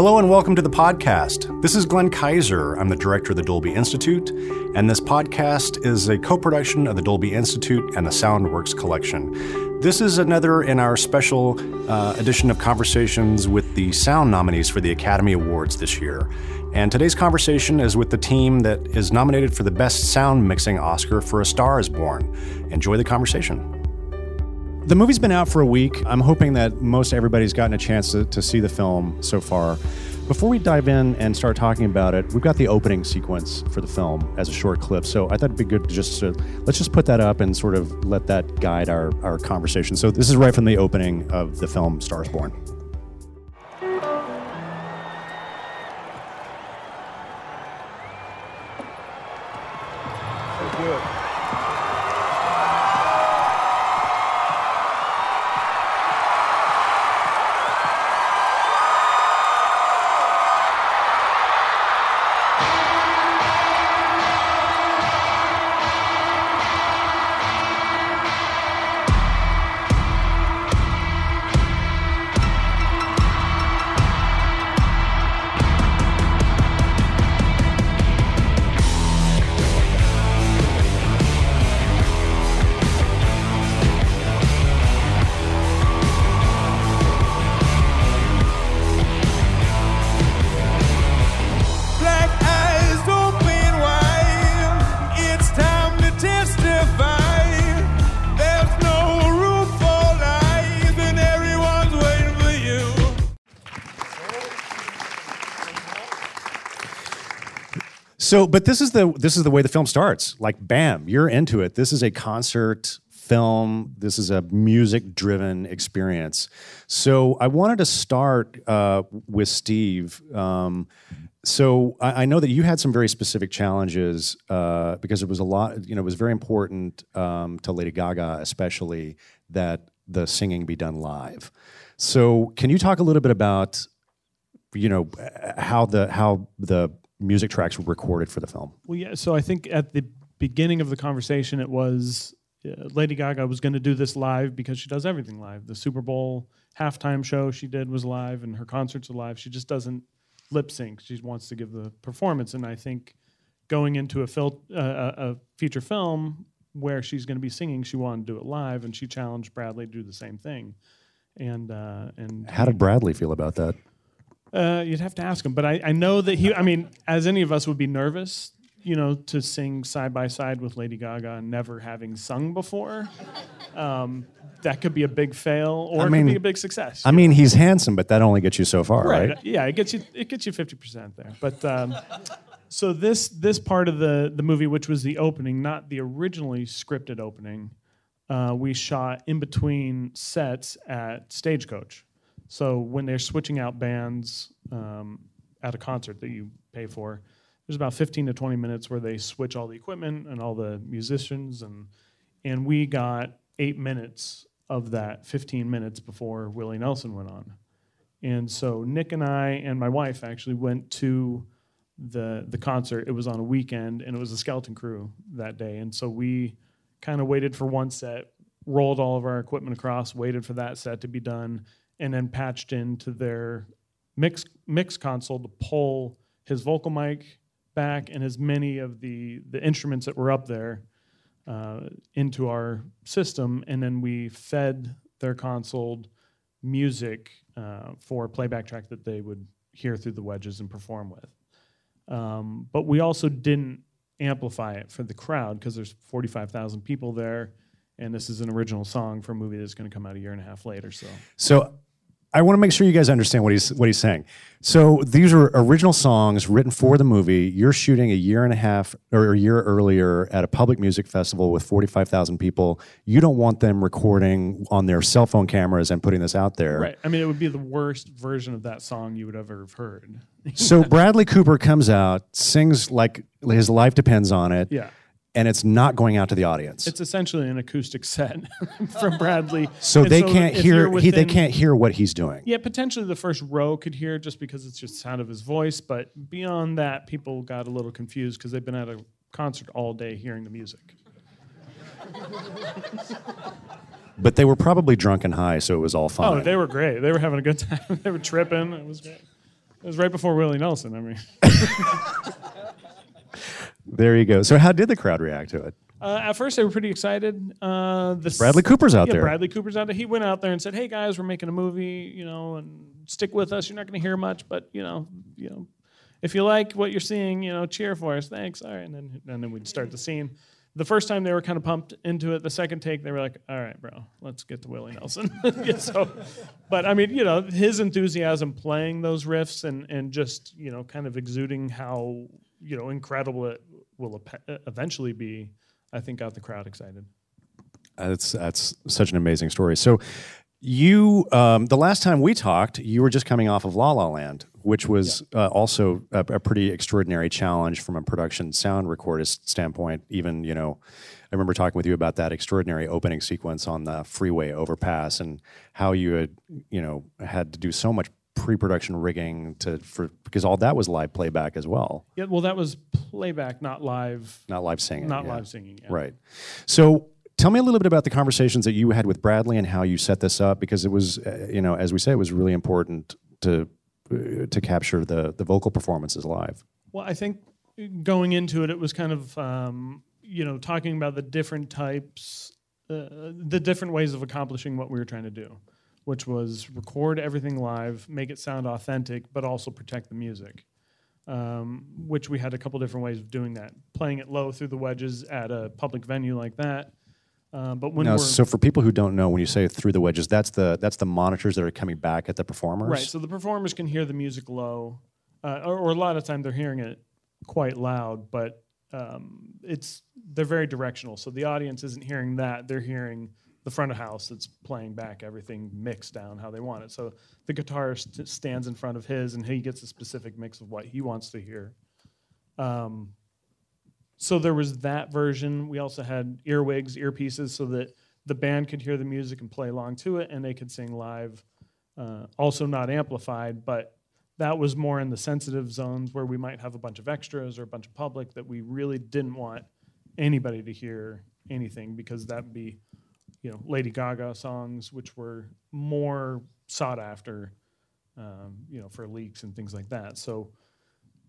Hello and welcome to the podcast. This is Glenn Kiser. I'm the director of the Dolby Institute, and this podcast is a co production of the Dolby Institute and the Soundworks Collection. This is another in our special uh, edition of conversations with the sound nominees for the Academy Awards this year. And today's conversation is with the team that is nominated for the Best Sound Mixing Oscar for A Star is Born. Enjoy the conversation. The movie's been out for a week. I'm hoping that most everybody's gotten a chance to, to see the film so far. Before we dive in and start talking about it, we've got the opening sequence for the film as a short clip. So I thought it'd be good to just to, let's just put that up and sort of let that guide our, our conversation. So this is right from the opening of the film Stars Born. So, but this is the this is the way the film starts. Like, bam, you're into it. This is a concert film. This is a music driven experience. So, I wanted to start uh, with Steve. Um, so, I, I know that you had some very specific challenges uh, because it was a lot. You know, it was very important um, to Lady Gaga, especially that the singing be done live. So, can you talk a little bit about you know how the how the music tracks were recorded for the film. Well, yeah. So I think at the beginning of the conversation, it was uh, Lady Gaga was going to do this live because she does everything live. The Super Bowl halftime show she did was live, and her concerts are live. She just doesn't lip sync. She wants to give the performance, and I think going into a, fil- uh, a a feature film where she's going to be singing, she wanted to do it live, and she challenged Bradley to do the same thing. And uh, and How did Bradley feel about that? Uh, you'd have to ask him, but I, I know that he. I mean, as any of us would be nervous, you know, to sing side by side with Lady Gaga and never having sung before. Um, that could be a big fail, or I it could be a big success. I mean, he's handsome, but that only gets you so far, right? Yeah, it gets you it gets you fifty percent there. But um, so this this part of the the movie, which was the opening, not the originally scripted opening, uh, we shot in between sets at Stagecoach. So when they're switching out bands um, at a concert that you pay for, there's about fifteen to twenty minutes where they switch all the equipment and all the musicians and and we got eight minutes of that 15 minutes before Willie Nelson went on. And so Nick and I and my wife actually went to the the concert. It was on a weekend and it was a skeleton crew that day. And so we kind of waited for one set, rolled all of our equipment across, waited for that set to be done, and then patched into their mix mix console to pull his vocal mic back and as many of the the instruments that were up there uh, into our system, and then we fed their console music uh, for playback track that they would hear through the wedges and perform with. Um, but we also didn't amplify it for the crowd because there's 45,000 people there, and this is an original song for a movie that's going to come out a year and a half later. So So I want to make sure you guys understand what he's what he's saying. So these are original songs written for the movie. You're shooting a year and a half or a year earlier at a public music festival with 45,000 people. You don't want them recording on their cell phone cameras and putting this out there. right, I mean, it would be the worst version of that song you would ever have heard. So Bradley Cooper comes out, sings like his life depends on it. Yeah. And it's not going out to the audience. It's essentially an acoustic set from Bradley. so And they can't hear you're he, they can't hear what he's doing. Yeah, potentially the first row could hear just because it's just the sound of his voice, but beyond that, people got a little confused because they've been at a concert all day hearing the music. But they were probably drunk and high, so it was all oh, fine. Oh, they were great. They were having a good time. they were tripping. It was great. It was right before Willie Nelson. I mean, There you go. So how did the crowd react to it? uh, at first they were pretty excited. Uh, the Bradley Cooper's out yeah, there. Bradley Cooper's out there. He went out there and said, "Hey guys, we're making a movie, you know, and stick with us. You're not going to hear much, but you know, you know, if you like what you're seeing, you know, cheer for us. Thanks. All right." And then and then we'd start the scene. The first time they were kind of pumped into it. The second take, they were like, "All right, bro, let's get to Willie Nelson." Yeah, so, but I mean, you know, his enthusiasm playing those riffs and and just you know, kind of exuding how you know incredible it will eventually be. I think got the crowd excited. That's that's such an amazing story. So, you um, the last time we talked, you were just coming off of La La Land, which was uh, also a, a pretty extraordinary challenge from a production sound recordist standpoint. Even you know, I remember talking with you about that extraordinary opening sequence on the freeway overpass and how you had you know had to do so much pre-production rigging to for because all that was live playback as well, Yeah, well, that was playback, not live, not live singing. not yeah. live singing. Yeah. Right. So tell me a little bit about the conversations that you had with Bradley and how you set this up, because it was, uh, you know, as we say, it was really important to uh, to capture the the vocal performances live. Well, I think going into it, it was kind of um, you know talking about the different types, uh, the different ways of accomplishing what we were trying to do, which was record everything live, make it sound authentic, but also protect the music. Um, which we had a couple different ways of doing that. Playing it low through the wedges at a public venue like that. Uh, but when Now, so for people who don't know, when you say through the wedges, that's the that's the monitors that are coming back at the performers. Right. So the performers can hear the music low, uh, or, or a lot of time they're hearing it quite loud, but um, it's they're very directional. So the audience isn't hearing that; they're hearing the front of house that's playing back everything mixed down how they want it. So the guitarist stands in front of his, and he gets a specific mix of what he wants to hear. Um, so there was that version. We also had earwigs, earpieces, so that the band could hear the music and play along to it, and they could sing live. Uh, also not amplified, but that was more in the sensitive zones where we might have a bunch of extras or a bunch of public that we really didn't want anybody to hear anything because that'd be, you know, Lady Gaga songs, which were more sought after, um, you know, for leaks and things like that. So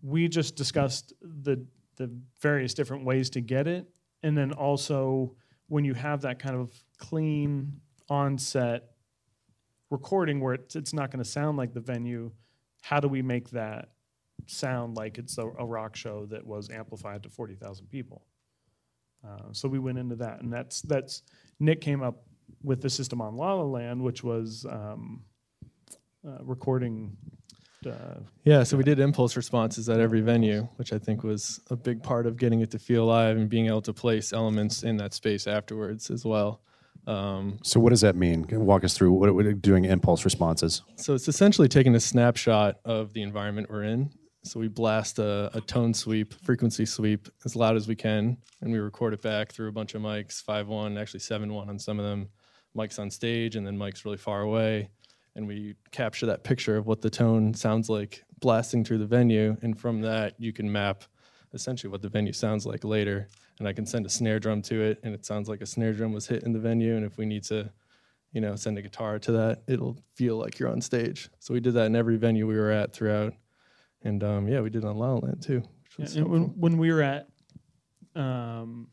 we just discussed the the various different ways to get it, and then also when you have that kind of clean onset recording where it's, it's not going to sound like the venue, how do we make that sound like it's a, a rock show that was amplified to forty thousand people? Uh, so we went into that, and that's that's Nick came up with the system on La La Land, which was um, uh, recording. Uh, Yeah, so we did impulse responses at every venue, which I think was a big part of getting it to feel live and being able to place elements in that space afterwards as well. Um, So what does that mean? Walk us through what, what doing impulse responses. so it's essentially taking a snapshot of the environment we're in. So we blast a, a tone sweep, frequency sweep as loud as we can, and we record it back through a bunch of mics, five one, actually seven one on some of them, mics on stage, and then mics really far away, and we capture that picture of what the tone sounds like blasting through the venue, and from that you can map essentially what the venue sounds like later, and I can send a snare drum to it, and it sounds like a snare drum was hit in the venue, and if we need to you know, send a guitar to that, it'll feel like you're on stage. So we did that in every venue we were at throughout. And um, yeah, we did it on La La Land too. Yeah, and when, when we were at um,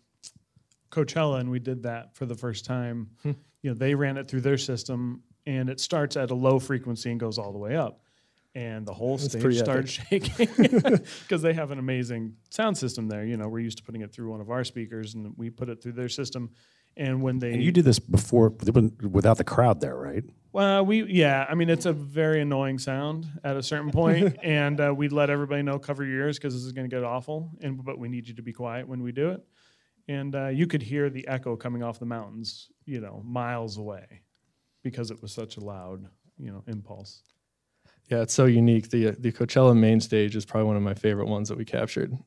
Coachella and we did that for the first time, Hmm. you know, they ran it through their system and it starts at a low frequency and goes all the way up. And the whole That's stage pretty started shaking because they have an amazing sound system there. You know, we're used to putting it through one of our speakers and we put it through their system. And when they And you did this before without the crowd there, right? Well, we yeah, I mean it's a very annoying sound at a certain point, and uh, we'd let everybody know cover your ears because this is going to get awful, and but we need you to be quiet when we do it. And uh, you could hear the echo coming off the mountains, you know, miles away, because it was such a loud, you know, impulse. Yeah, it's so unique. The the Coachella main stage is probably one of my favorite ones that we captured.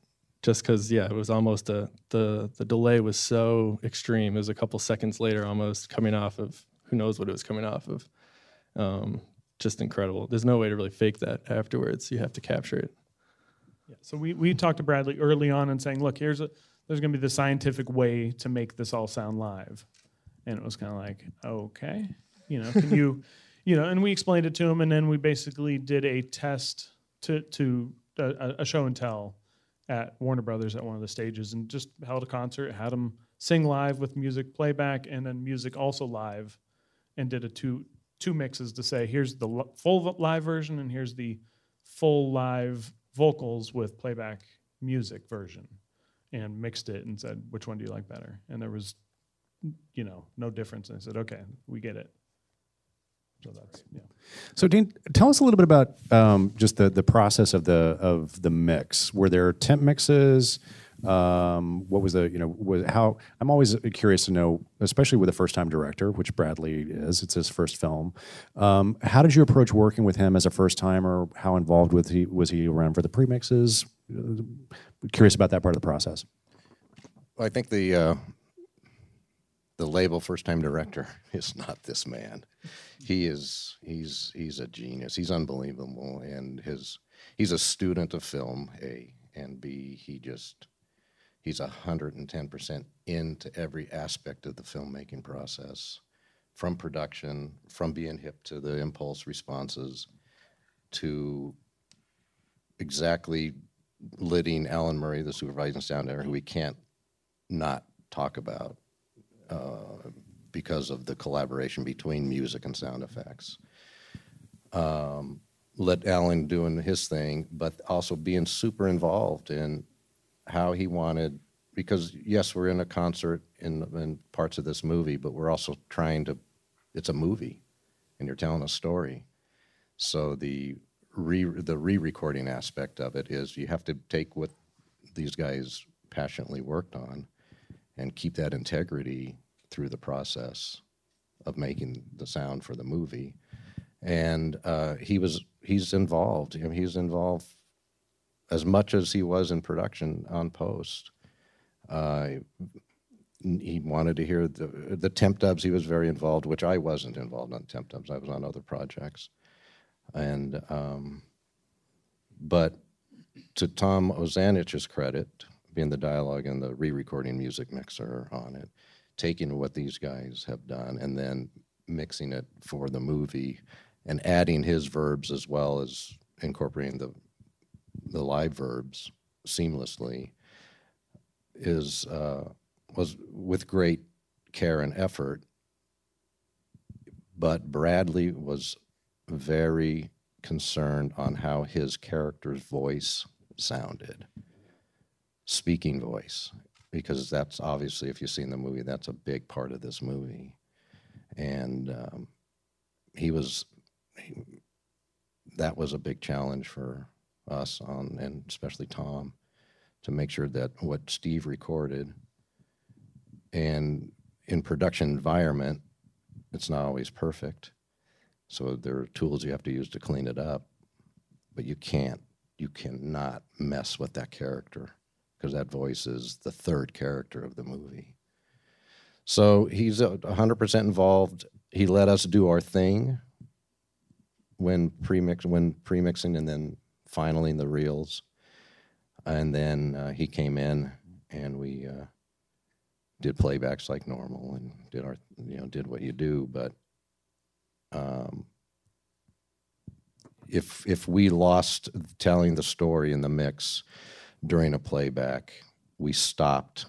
Just because, yeah, it was almost a the the delay was so extreme. It was a couple seconds later, almost coming off of who knows what it was coming off of. Um, just incredible. There's no way to really fake that afterwards. You have to capture it. Yeah. So we we talked to Bradley early on and saying, look, here's a there's going to be the scientific way to make this all sound live, and it was kind of like, okay, you know, can you, you know, and we explained it to him, and then we basically did a test to to a, a- show and tell at Warner Brothers at one of the stages, and just held a concert, had them sing live with music playback, and then music also live, and did a two two mixes to say here's the full live version and here's the full live vocals with playback music version, and mixed it and said which one do you like better, and there was you know no difference, and I said okay, we get it. So that's yeah. So, Dean, tell us a little bit about um, just the, the process of the of the mix. Were there temp mixes? Um, what was the you know was how? I'm always curious to know, especially with a first time director, which Bradley is. It's his first film. Um, how did you approach working with him as a first timer? How involved was he was he around for the pre mixes? Curious about that part of the process. Well, I think the uh, the label first time director is not this man. He is he's he's a genius. He's unbelievable, and his he's a student of film. A and B. He just he's hundred and ten percent into every aspect of the filmmaking process, from production, from being hip to the impulse responses, to exactly letting Alan Murray, the supervising sound editor, who we can't not talk about uh, because of the collaboration between music and sound effects. Um, let Alan doing his thing, but also being super involved in how he wanted. Because yes, we're in a concert in, in parts of this movie, but we're also trying to. It's a movie, and you're telling a story. So the re the re-recording aspect of it is you have to take what these guys passionately worked on and keep that integrity through the process of making the sound for the movie. And uh, he was he's involved. I mean, he's involved as much as he was in production on post. Uh, he wanted to hear the the temp dubs. He was very involved, which I wasn't involved on temp dubs. I was on other projects, and um, but to Tom Ozanich's credit, being the dialogue and the re-recording music mixer on it, taking what these guys have done and then mixing it for the movie and adding his verbs as well as incorporating the the live verbs seamlessly is uh, was with great care and effort. But Bradley was very concerned on how his character's voice sounded, speaking voice, because that's obviously, if you've seen the movie, that's a big part of this movie. And um, he was, he, that was a big challenge for us on, and especially Tom, to make sure that what Steve recorded and in production environment, it's not always perfect. So there are tools you have to use to clean it up, but you can't, you cannot mess with that character because that voice is the third character of the movie. So he's a 100% involved. He let us do our thing when premix when premixing and then finaling the reels. And then uh, he came in and we uh, did playbacks like normal and did our you know did what you do. But um, if if we lost telling the story in the mix during a playback, we stopped,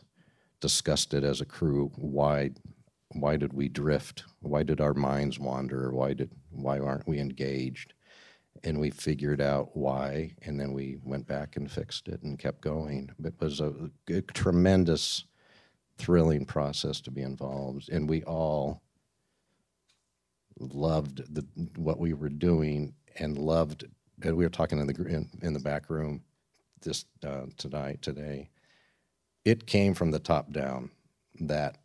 discussed it as a crew. Why why did we drift? Why did our minds wander? Why did why aren't we engaged? And we figured out why, and then we went back and fixed it and kept going. It was a, a tremendous, thrilling process to be involved, and we all loved the what we were doing and loved. And we were talking in the in, in the back room this uh, tonight today. It came from the top down that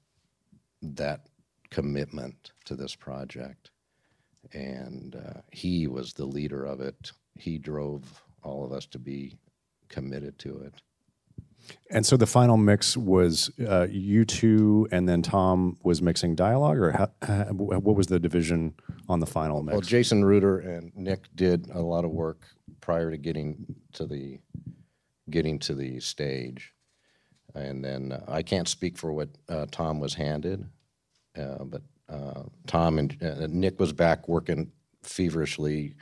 that commitment to this project, and uh, he was the leader of it. He drove all of us to be committed to it. And so the final mix was uh, you two, and then Tom was mixing dialogue, or how, uh, what was the division on the final mix? Well, Jason Ruder and Nick did a lot of work prior to getting to the getting to the stage, and then uh, I can't speak for what uh, Tom was handed, uh, but uh, Tom and uh, Nick was back working feverishly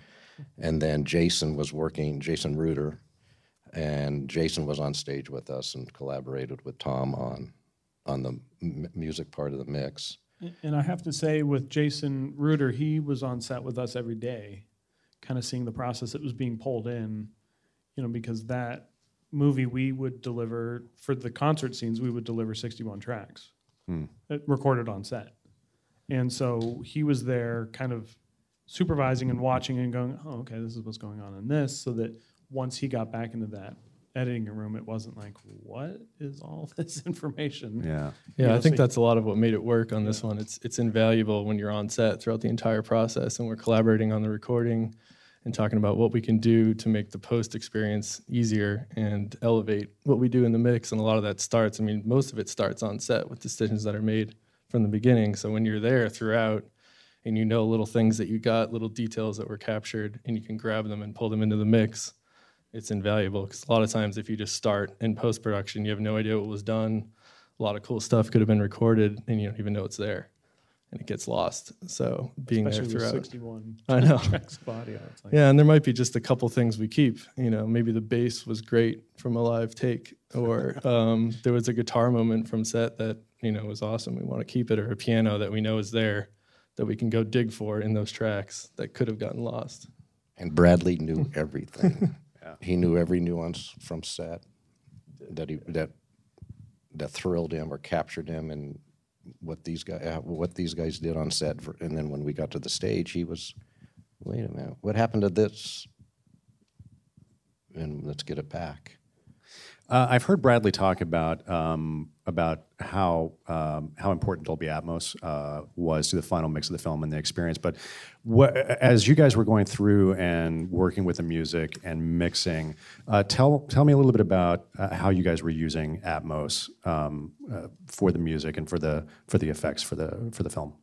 and then Jason was working. Jason Ruder, and Jason was on stage with us and collaborated with Tom on on the m- music part of the mix. And I have to say, with Jason Ruder, he was on set with us every day, kind of seeing the process that was being pulled in, you know, because that movie we would deliver for the concert scenes, we would deliver 61 tracks uh, recorded on set. And so he was there kind of supervising and watching and going, oh, okay, this is what's going on in this, so that once he got back into that editing room, it wasn't like, what is all this information? Yeah. Yeah, know, I think so- that's a lot of what made it work on this one. It's it's invaluable when you're on set throughout the entire process and we're collaborating on the recording and talking about what we can do to make the post experience easier and elevate what we do in the mix. And a lot of that starts, I mean, most of it starts on set with decisions that are made from the beginning. So when you're there throughout and you know little things that you got, little details that were captured, and you can grab them and pull them into the mix, it's invaluable. Because a lot of times, if you just start in post production, you have no idea what was done. A lot of cool stuff could have been recorded, and you don't even know it's there, and it gets lost. So being Especially there throughout, 61 I know. tracks of audio. Like, yeah, and there might be just a couple things we keep. You know, maybe the bass was great from a live take, or um, there was a guitar moment from set that you know was awesome. We want to keep it, or a piano that we know is there that we can go dig for in those tracks that could have gotten lost. And Bradley knew everything. He knew every nuance from set that he that that thrilled him or captured him, and what these guys uh, what these guys did on set. For, and then when we got to the stage, he was, wait a minute, what happened to this? And let's get it back. Uh, I've heard Bradley talk about um, about how um, how important Dolby Atmos uh, was to the final mix of the film and the experience. But as you guys were going through and working with the music and mixing, uh, tell tell me a little bit about uh, how you guys were using Atmos um, uh, for the music and for the for the effects for the for the film.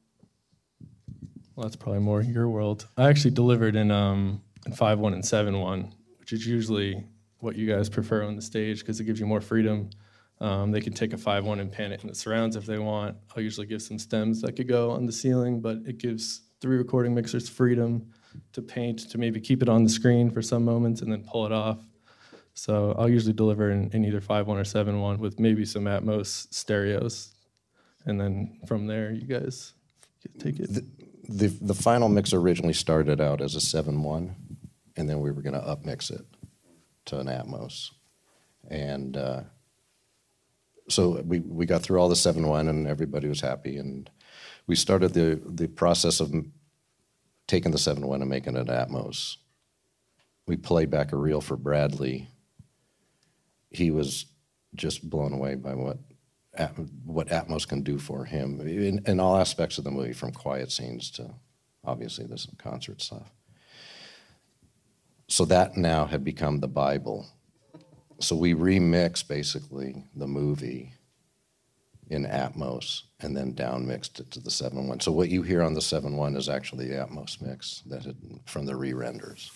Well, that's probably more your world. I actually delivered in um in five one and seven one, which is usually what you guys prefer on the stage because it gives you more freedom. Um, they can take a five one and pan it in the surrounds if they want. I'll usually give some stems that could go on the ceiling, but it gives three recording mixers freedom to paint to maybe keep it on the screen for some moments and then pull it off. So I'll usually deliver in, in either five one or seven one with maybe some Atmos stereos, and then from there you guys take it. The the final mix originally started out as a seven one, and then we were going to upmix it to an Atmos, and uh, so we we got through all the seven one, and everybody was happy, and we started the the process of taking the seven one and making it Atmos. We played back a reel for Bradley. He was just blown away by what At- what Atmos can do for him in, in all aspects of the movie, from quiet scenes to obviously this concert stuff. So that now had become the Bible. So we remixed basically the movie in Atmos and then down mixed it to the 7.1. So what you hear on the 7.1 is actually the Atmos mix that had, from the re-renders.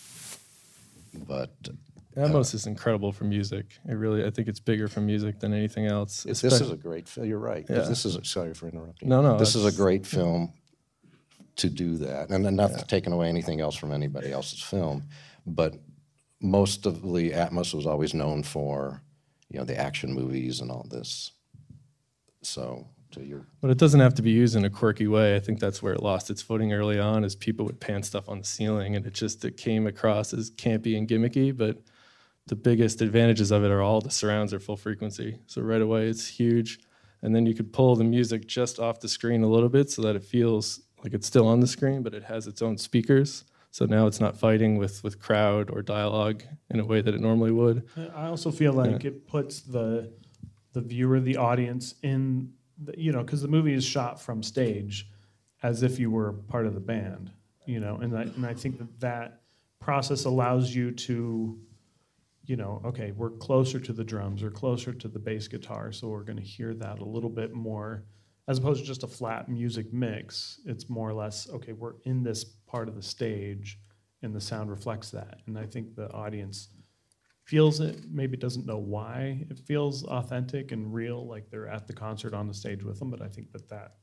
But uh, Atmos is incredible for music. It really, I think it's bigger for music than anything else. This is a great film. You're right. Yeah. This is a, sorry for interrupting. No, no, This is a great film to do that, and not taking away anything else from anybody else's film, but most of the Atmos was always known for, you know, the action movies and all this. So, to your but it doesn't have to be used in a quirky way. I think that's where it lost its footing early on, is people would pan stuff on the ceiling, and it just it came across as campy and gimmicky. But the biggest advantages of it are all the surrounds are full frequency, so right away it's huge, and then you could pull the music just off the screen a little bit so that it feels like it's still on the screen, but it has its own speakers. So now it's not fighting with with crowd or dialogue in a way that it normally would. I also feel like it puts the the viewer, the audience, in the, you know, because the movie is shot from stage, as if you were part of the band, you know, and I and I think that that process allows you to, you know, okay, we're closer to the drums or closer to the bass guitar, so we're going to hear that a little bit more, as opposed to just a flat music mix. It's more or less okay, we're in this part of the stage, and the sound reflects that, and I think the audience feels it, maybe doesn't know why it feels authentic and real, like they're at the concert on the stage with them. But I think that that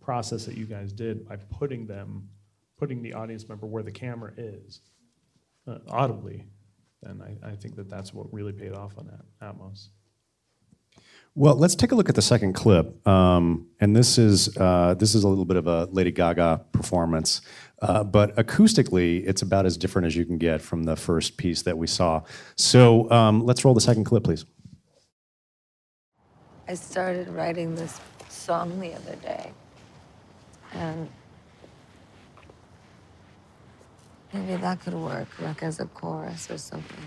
process that you guys did by putting them, putting the audience member where the camera is, uh, audibly, then I, I think that that's what really paid off on that Atmos. Well, let's take a look at the second clip, um, and this is uh, this is a little bit of a Lady Gaga performance, uh, but acoustically, it's about as different as you can get from the first piece that we saw. So um, let's roll the second clip, please. I started writing this song the other day, and maybe that could work, like as a chorus or something.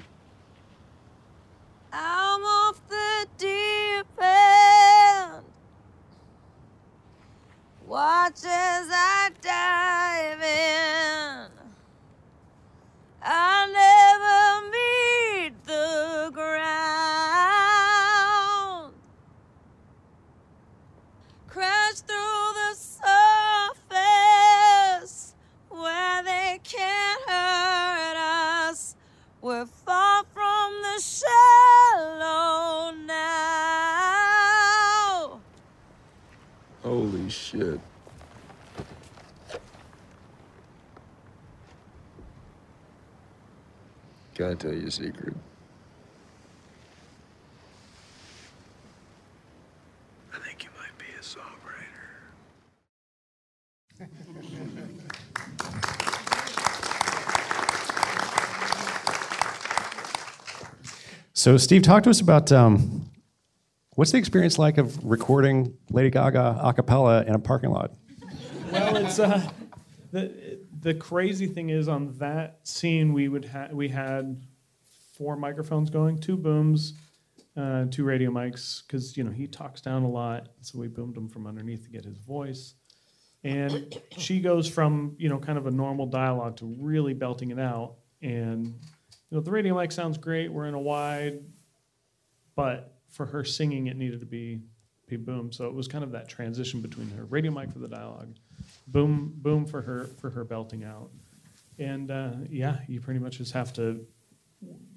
I'm off the deep end. Watch as I dive tell you a secret? I think you might be a songwriter. So, Steve, talk to us about um, what's the experience like of recording Lady Gaga a cappella in a parking lot? Well, it's uh, the the crazy thing is on that scene we would ha- we had four microphones going, two booms, uh, two radio mics, because you know he talks down a lot, so we boomed him from underneath to get his voice. And she goes from you know kind of a normal dialogue to really belting it out, and you know the radio mic sounds great. We're in a wide, but for her singing, it needed to be be boom. So it was kind of that transition between her radio mic for the dialogue, boom, boom for her for her belting out, and uh, yeah, you pretty much just have to,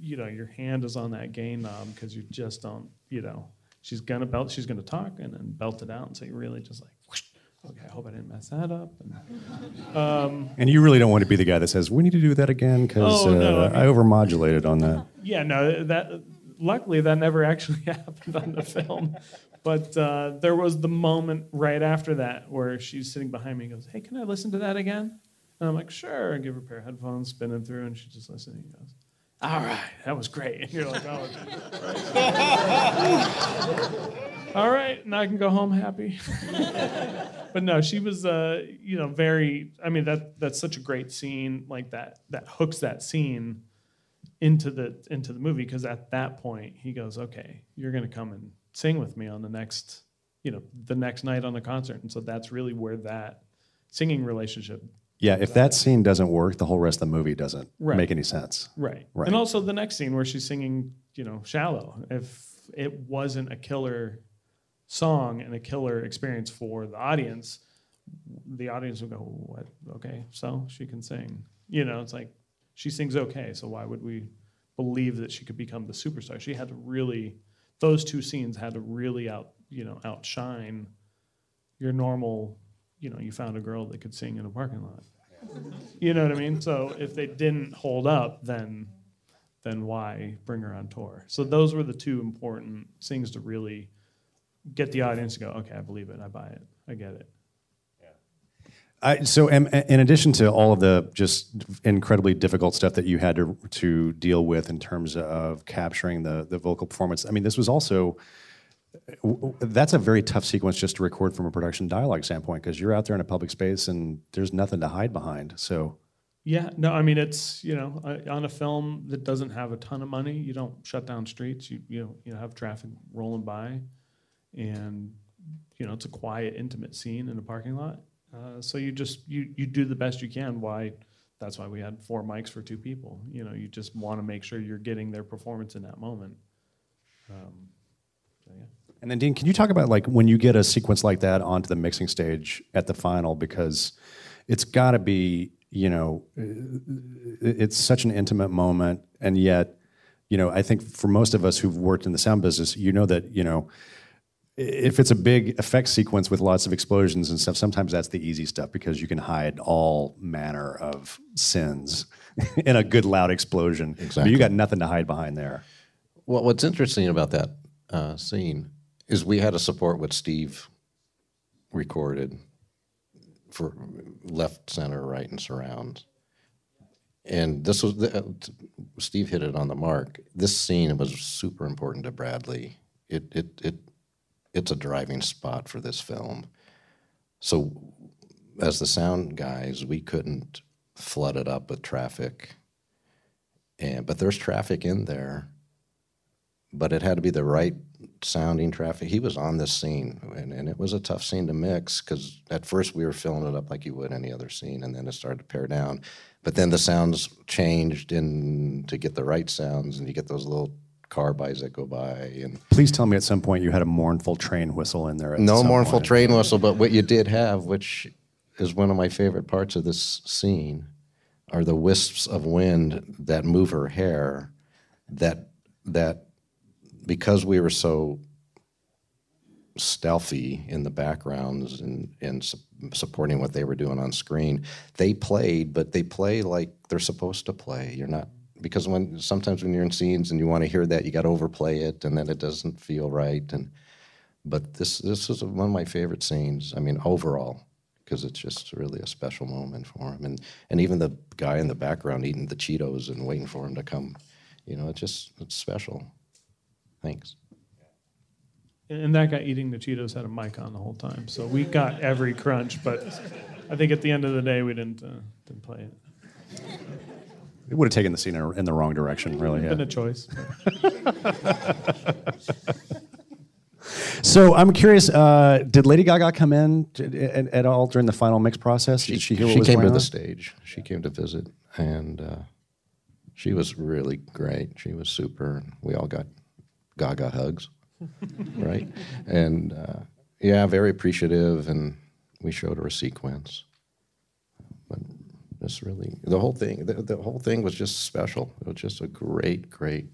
you know, your hand is on that gain knob because you just don't, you know, she's gonna belt, she's gonna talk and then belt it out, and so you really just like, whoosh, okay, I hope I didn't mess that up. And, um, And you really don't want to be the guy that says, "We need to do that again," because Oh, no, uh, I mean- I overmodulated on that. Yeah, no, that luckily that never actually happened on the film. But uh, there was the moment right after that where she's sitting behind me and goes, Hey, can I listen to that again? And I'm like, Sure. And give her a pair of headphones, spin them through, and she's just listening. And goes, All right, that was great. And you're like, Oh, Jesus All right, now I can go home happy. but no, she was, uh, you know, very. I mean, that that's such a great scene, like that that hooks that scene into the into the movie because at that point he goes, okay, you're to come and sing with me on the next, you know, the next night on the concert, and so that's really where that singing relationship, Yeah, if that scene doesn't work, the whole rest of the movie doesn't Right. make any sense. right? Right. And also the next scene where she's singing, you know, "Shallow." If it wasn't a killer song and a killer experience for the audience, the audience would go, "What? Okay, so she can sing." You know, it's like she sings okay, so why would we believe that she could become the superstar? She had to really; those two scenes had to really out, you know, outshine your normal. You know, you found a girl that could sing in a parking lot. You know what I mean? So if they didn't hold up, then then why bring her on tour? So those were the two important things to really get the audience to go, okay, I believe it, I buy it, I get it. I, so, in addition to all of the just incredibly difficult stuff that you had to to deal with in terms of capturing the the vocal performance, I mean, this was also that's a very tough sequence just to record from a production dialogue standpoint because you're out there in a public space and there's nothing to hide behind. So, Yeah, no, I mean it's you know on a film that doesn't have a ton of money, you don't shut down streets. You you know you have traffic rolling by, and you know it's a quiet, intimate scene in a parking lot. Uh, so you just you you do the best you can. Why? That's why we had four mics for two people. You know, you just want to make sure you're getting their performance in that moment. Um, so yeah. and then Dean, can you talk about like when you get a sequence like that onto the mixing stage at the final because it's got to be you know it's such an intimate moment and yet you know i think for most of us who've worked in the sound business you know that you know if it's a big effect sequence with lots of explosions and stuff sometimes that's the easy stuff because you can hide all manner of sins in a good loud explosion. But Exactly. you got nothing to hide behind there. Well, what's interesting about that uh, scene is we had to support what Steve recorded for left, center, right, and surrounds. And this was the, uh, Steve hit it on the mark. This scene was super important to Bradley. It it it it's a driving spot for this film. So, as the sound guys, we couldn't flood it up with traffic. And but there's traffic in there but it had to be the right sounding traffic. He was on this scene, and, and it was a tough scene to mix because at first we were filling it up like you would any other scene, and then it started to pare down. But then the sounds changed in to get the right sounds, and you get those little car bys that go by, and Please tell me at some point you had a mournful train whistle in there. At no mournful point. train whistle. But what you did have, which is one of my favorite parts of this scene, are the wisps of wind that move her hair. That that because we were so stealthy in the backgrounds and, and su- supporting what they were doing on screen, they played, but they play like they're supposed to play. You're not because when sometimes when you're in scenes and you want to hear that, you got to overplay it, and then it doesn't feel right. And but this this is one of my favorite scenes. I mean, overall, because it's just really a special moment for him, and and even the guy in the background eating the Cheetos and waiting for him to come. You know, it's just it's special. Thanks. And that guy eating the Cheetos had a mic on the whole time, so we got every crunch. But I think at the end of the day, we didn't uh, didn't play it. It would have taken the scene in, in the wrong direction, really. Been a choice. So I'm curious. Uh, did Lady Gaga come in t- at, at all during the final mix process? Did she hear what was came going to the stage. She came to visit, and uh, she was really great. She was super. We all got Gaga hugs, right? And uh, yeah, very appreciative. And we showed her a sequence. This really, the whole thing, the, the whole thing was just special. It was just a great, great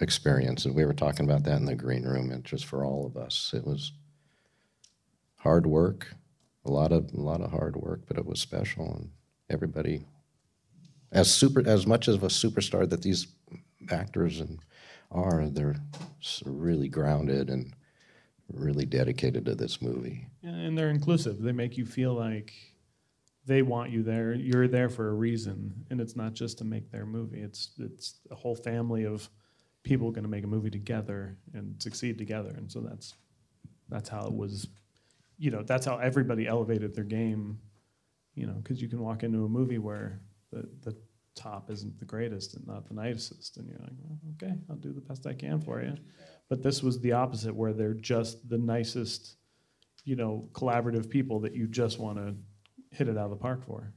experience. And we were talking about that in the green room, and just for all of us, it was hard work, a lot of a lot of hard work, but it was special, and everybody, as super as much of a superstar that these actors and are, they're really grounded and really dedicated to this movie. and they're inclusive. They make you feel like they want you there. You're there for a reason, and it's not just to make their movie. It's it's a whole family of people going to make a movie together and succeed together. And so that's that's how it was. You know, that's how everybody elevated their game. You know, because you can walk into a movie where the the top isn't the greatest and not the nicest, and you're like, well, okay, I'll do the best I can for you. But this was the opposite, where they're just the nicest you know, collaborative people that you just want to hit it out of the park for.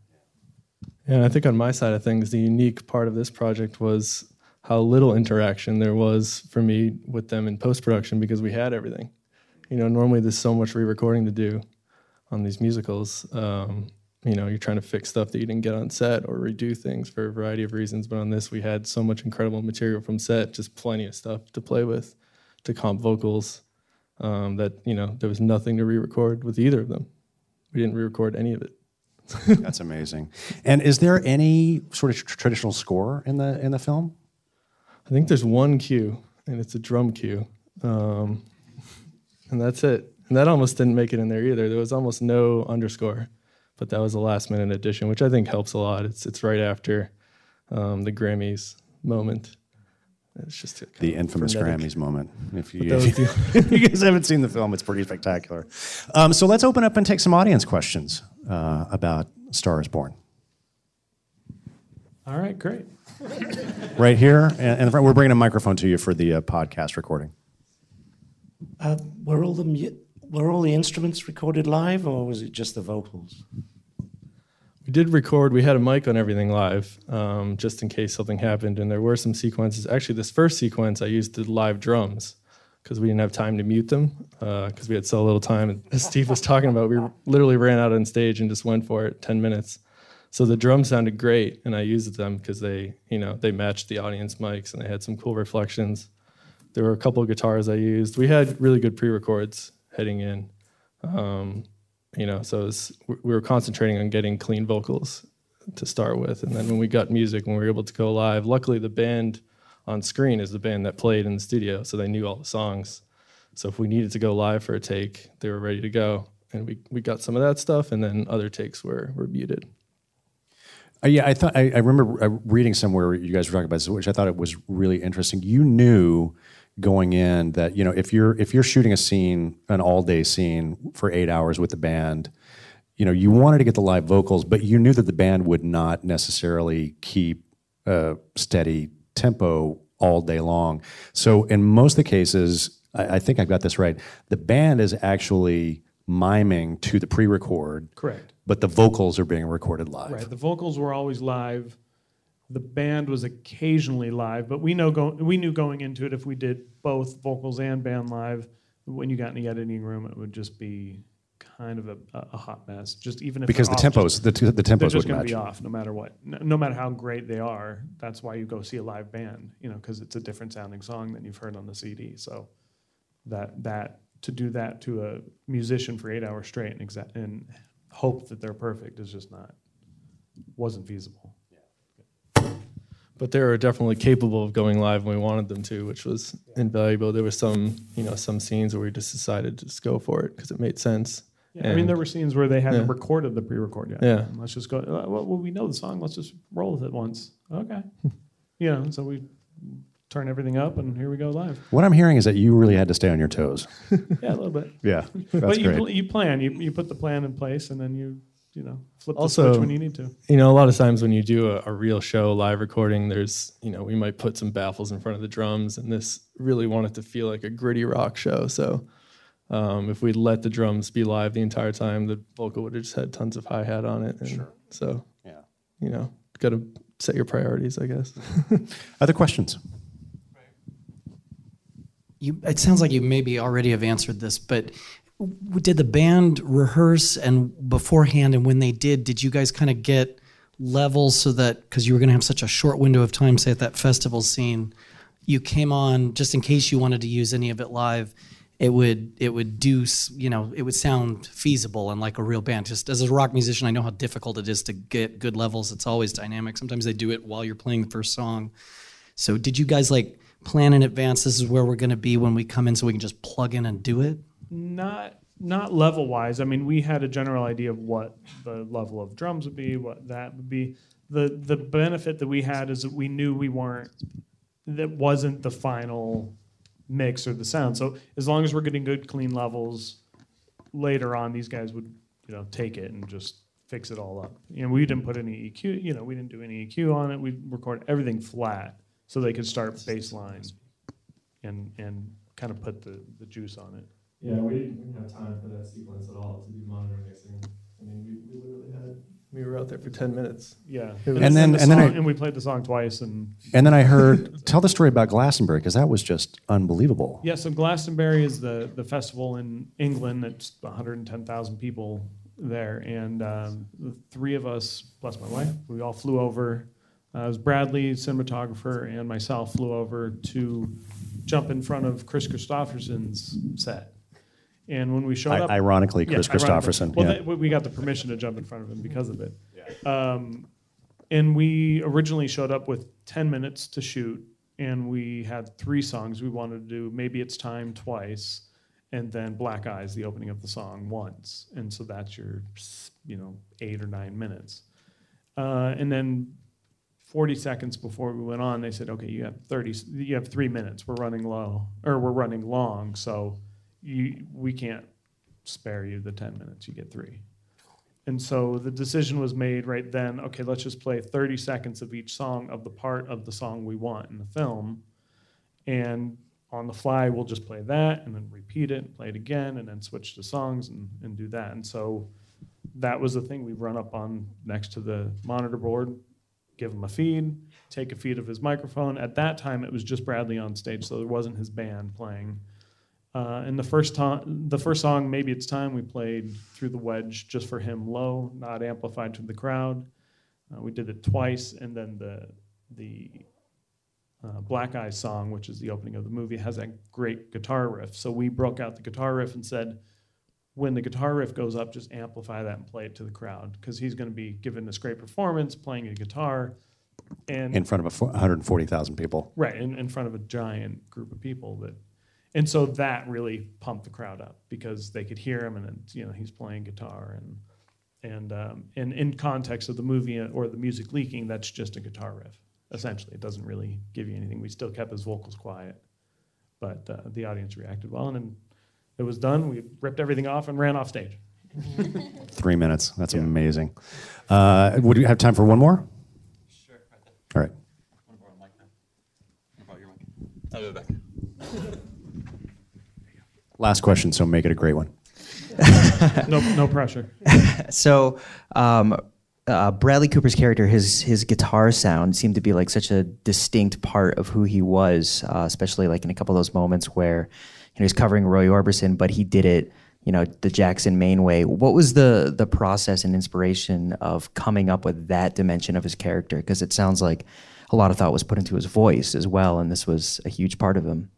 And I think on my side of things, the unique part of this project was how little interaction there was for me with them in post production because we had everything. You know, normally there's so much re recording to do on these musicals. Um, you know, you're trying to fix stuff that you didn't get on set or redo things for a variety of reasons. But on this, we had so much incredible material from set, just plenty of stuff to play with, to comp vocals, um, that, you know, there was nothing to re record with either of them. We didn't re record any of it. That's amazing. And is there any sort of tr- traditional score in the in the film? I think there's one cue, and it's a drum cue, um, and that's it. And that almost didn't make it in there either. There was almost no underscore, but that was a last minute addition, which I think helps a lot. It's it's right after um, the Grammys moment. It's just The infamous frenetic. Grammys moment. If you, that was if you guys haven't seen the film, it's pretty spectacular. Um, so let's open up and take some audience questions uh, about Star is Born. All right, great. Right here, and, and we're bringing a microphone to you for the uh, podcast recording. Uh, were all the mu- were all the instruments recorded live, or was it just the vocals? We did record. We had a mic on everything live, um, just in case something happened. And there were some sequences. Actually, this first sequence, I used the live drums because we didn't have time to mute them because we had so little time. As Steve was talking about, we literally ran out on stage and just went for it, ten minutes. So the drums sounded great, and I used them because they, you know, they matched the audience mics and they had some cool reflections. There were a couple of guitars I used. We had really good pre-records heading in. Um, you know. So was, we were concentrating on getting clean vocals to start with, and then when we got music, when we were able to go live, luckily the band on screen is the band that played in the studio, so they knew all the songs. So if we needed to go live for a take, they were ready to go, and we we got some of that stuff, and then other takes were were muted. Uh, yeah, I thought I, I remember uh, reading somewhere you guys were talking about this, which I thought it was really interesting. You knew going in that you know if you're if you're shooting a scene, an all day scene for eight hours with the band, you know you wanted to get the live vocals, but you knew that the band would not necessarily keep a steady tempo all day long. So in most of the cases, I, I think I got this right. The band is actually miming to the pre-record, Correct. but the vocals are being recorded live. Right. The vocals were always live. The band was occasionally live, but we know go, we knew going into it if we did both vocals and band live, when you got in the editing room, it would just be kind of a, a hot mess. Just even if because the off, tempos, the, the they're tempos just would going to match. be off no matter what. No, no matter how great they are, that's why you go see a live band. You know, because it's a different sounding song than you've heard on the CD. So that that to do that to a musician for eight hours straight and, exa- and hope that they're perfect is just not wasn't feasible. but they were definitely capable of going live when we wanted them to, which was invaluable. There were some, you know, some scenes where we just decided to just go for it because it made sense. Yeah, I mean, there were scenes where they hadn't Yeah. recorded the pre-record yet. Yeah. And let's just go. uh, Well, well, we know the song. Let's just roll with it once. Okay. you know, so we turn everything up, and here we go live. What I'm hearing is that you really had to stay on your toes. Yeah, a little bit. Yeah, but you great. pl- you plan. You you put the plan in place, and then you you know flip the switch when you need to. You know, a lot of times when you do a, a real show live recording, there's, you know, we might put some baffles in front of the drums, and this really wanted to feel like a gritty rock show. So um, if we'd let the drums be live the entire time, the vocal would have just had tons of hi hat on it. And sure. So, Yeah. you know, got to set your priorities, I guess. Other questions? You, it sounds like you maybe already have answered this, but did the band rehearse and beforehand, and when they did, did you guys kind of get levels so that because you were going to have such a short window of time, say at that festival scene, you came on just in case you wanted to use any of it live, it would it would do you know it would sound feasible and like a real band. Just as a rock musician, I know how difficult it is to get good levels. It's always dynamic. Sometimes they do it while you're playing the first song. So did you guys like plan in advance? This is where we're going to be when we come in, so we can just plug in and do it. Not not level wise. I mean, we had a general idea of what the level of drums would be, what that would be. The the benefit that we had is that we knew we weren't that wasn't the final mix or the sound. So as long as we're getting good clean levels, later on these guys would you know take it and just fix it all up. You know, we didn't put any EQ. You know, we didn't do any EQ on it. We recorded everything flat so they could start baseline and and kind of put the the juice on it. Yeah, we didn't, we didn't have time for that sequence at all to do monitor mixing. I mean, we, we literally had, we were out there for 10 minutes. Yeah, It was- And then- the and then I- and we played the song twice, and And then I heard, tell the story about Glastonbury because that was just unbelievable. yeah. So Glastonbury is the the festival in England. It's 110,000 people there, and um, the three of us plus my wife, we all flew over. Uh, it was Bradley, cinematographer, and myself flew over to jump in front of Kris Kristofferson's set. And when we showed I- up, ironically, Kris ironically. Kristofferson, Well, yeah. that- we- we got the permission to jump in front of him because of it. Um, and we originally showed up with 10 minutes to shoot, and we had three songs we wanted to do. Maybe it's time twice, and then Black Eyes, the opening of the song, once. And so that's your, you know, eight or nine minutes. Uh, and then 40 seconds before we went on, they said, "Okay, you have 30. You have three minutes. We're running low, or we're running long, so you we can't spare you the 10 minutes. You get three. And so the decision was made right then. Okay, let's just play 30 seconds of each song of the part of the song we want in the film, and on the fly we'll just play that and then repeat it and play it again and then switch to songs and, and do that. And so that was the thing we run up on next to the monitor board, give him a feed, take a feed of his microphone. At that time, it was just Bradley on stage, so there wasn't his band playing. Uh, and the first time, the first song, maybe it's time, we played through the wedge just for him, low, not amplified to the crowd. Uh, we did it twice, and then the the uh, Black Eyes song, which is the opening of the movie, has that great guitar riff. So we broke out the guitar riff and said, when the guitar riff goes up, just amplify that and play it to the crowd because he's going to be giving this great performance, playing a guitar, and In front of a 140,000 people. right in, in front of a giant group of people that and so that really pumped the crowd up because they could hear him and then, you know he's playing guitar and and um, and in context of the movie or the music leaking that's just a guitar riff essentially it doesn't really give you anything we still kept his vocals quiet but uh, the audience reacted well and then it was done we ripped everything off and ran off stage Three minutes. That's amazing. Uh, would you have time for one more? Sure. All right. one more mic now. What about your mic I'll go back. Last question, so make it a great one. no no pressure So, um, uh, Bradley Cooper's character, his his guitar sound seemed to be like such a distinct part of who he was, uh, especially like in a couple of those moments where you know he's covering Roy Orbison, but he did it, you know, the Jackson Maine way. What was the the process and inspiration of coming up with that dimension of his character? Because it sounds like a lot of thought was put into his voice as well, and this was a huge part of him.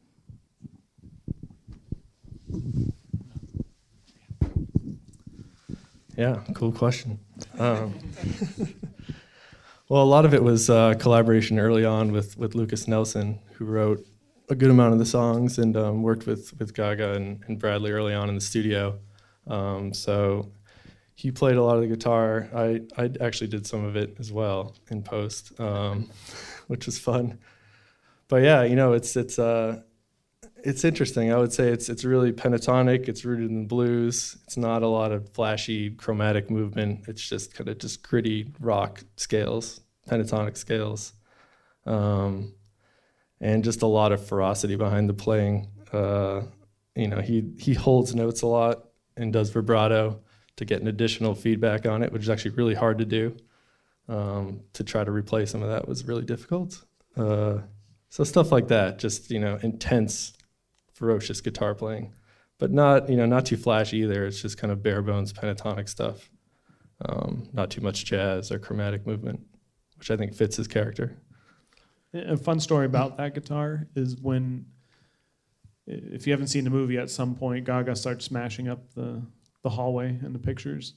Yeah, cool question. Um, well, a lot of it was uh, collaboration early on with with Lukas Nelson, who wrote a good amount of the songs and um, worked with with Gaga and, and Bradley early on in the studio. Um, so he played a lot of the guitar. I I actually did some of it as well in post, um, which was fun. But yeah, you know, it's it's uh, it's interesting. I would say it's it's really pentatonic. It's rooted in the blues. It's not a lot of flashy chromatic movement. It's just kind of just gritty rock scales, pentatonic scales, um, and just a lot of ferocity behind the playing. Uh, you know, he he holds notes a lot and does vibrato to get an additional feedback on it, which is actually really hard to do. Um, to try to replay some of that was really difficult. Uh, so stuff like that, just you know, intense ferocious guitar playing, but not you know not too flashy either. It's just kind of bare bones pentatonic stuff, um, not too much jazz or chromatic movement, which I think fits his character. A fun story about that guitar is when, if you haven't seen the movie, at some point Gaga starts smashing up the the hallway in the pictures,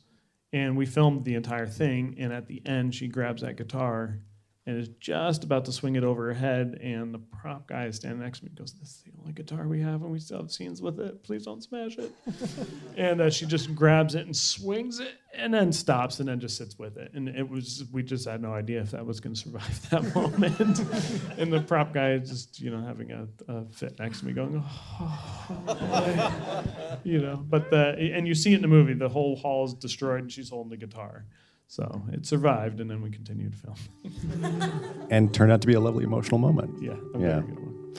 and we filmed the entire thing. And at the end, she grabs that guitar and is just about to swing it over her head, and the prop guy is standing next to me. and Goes, "This is the only guitar we have, and we still have scenes with it. Please don't smash it." and uh, she just grabs it and swings it, and then stops, and then just sits with it. And it was we just had no idea if that was going to survive that moment. and the prop guy is just you know having a, a fit next to me, going, "Oh, boy." you know. But the and you see it in the movie. The whole hall is destroyed, and she's holding the guitar. So it survived, and then we continued to film. And turned out to be a lovely emotional moment. Yeah, a Yeah. very good one.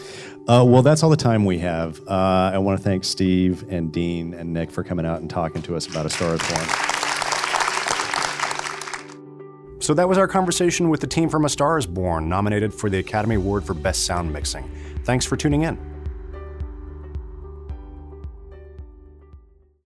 Uh, well, that's all the time we have. Uh, I want to thank Steve and Dean and Nick for coming out and talking to us about A Star is Born. So that was our conversation with the team from A Star is Born, nominated for the Academy Award for Best Sound Mixing. Thanks for tuning in.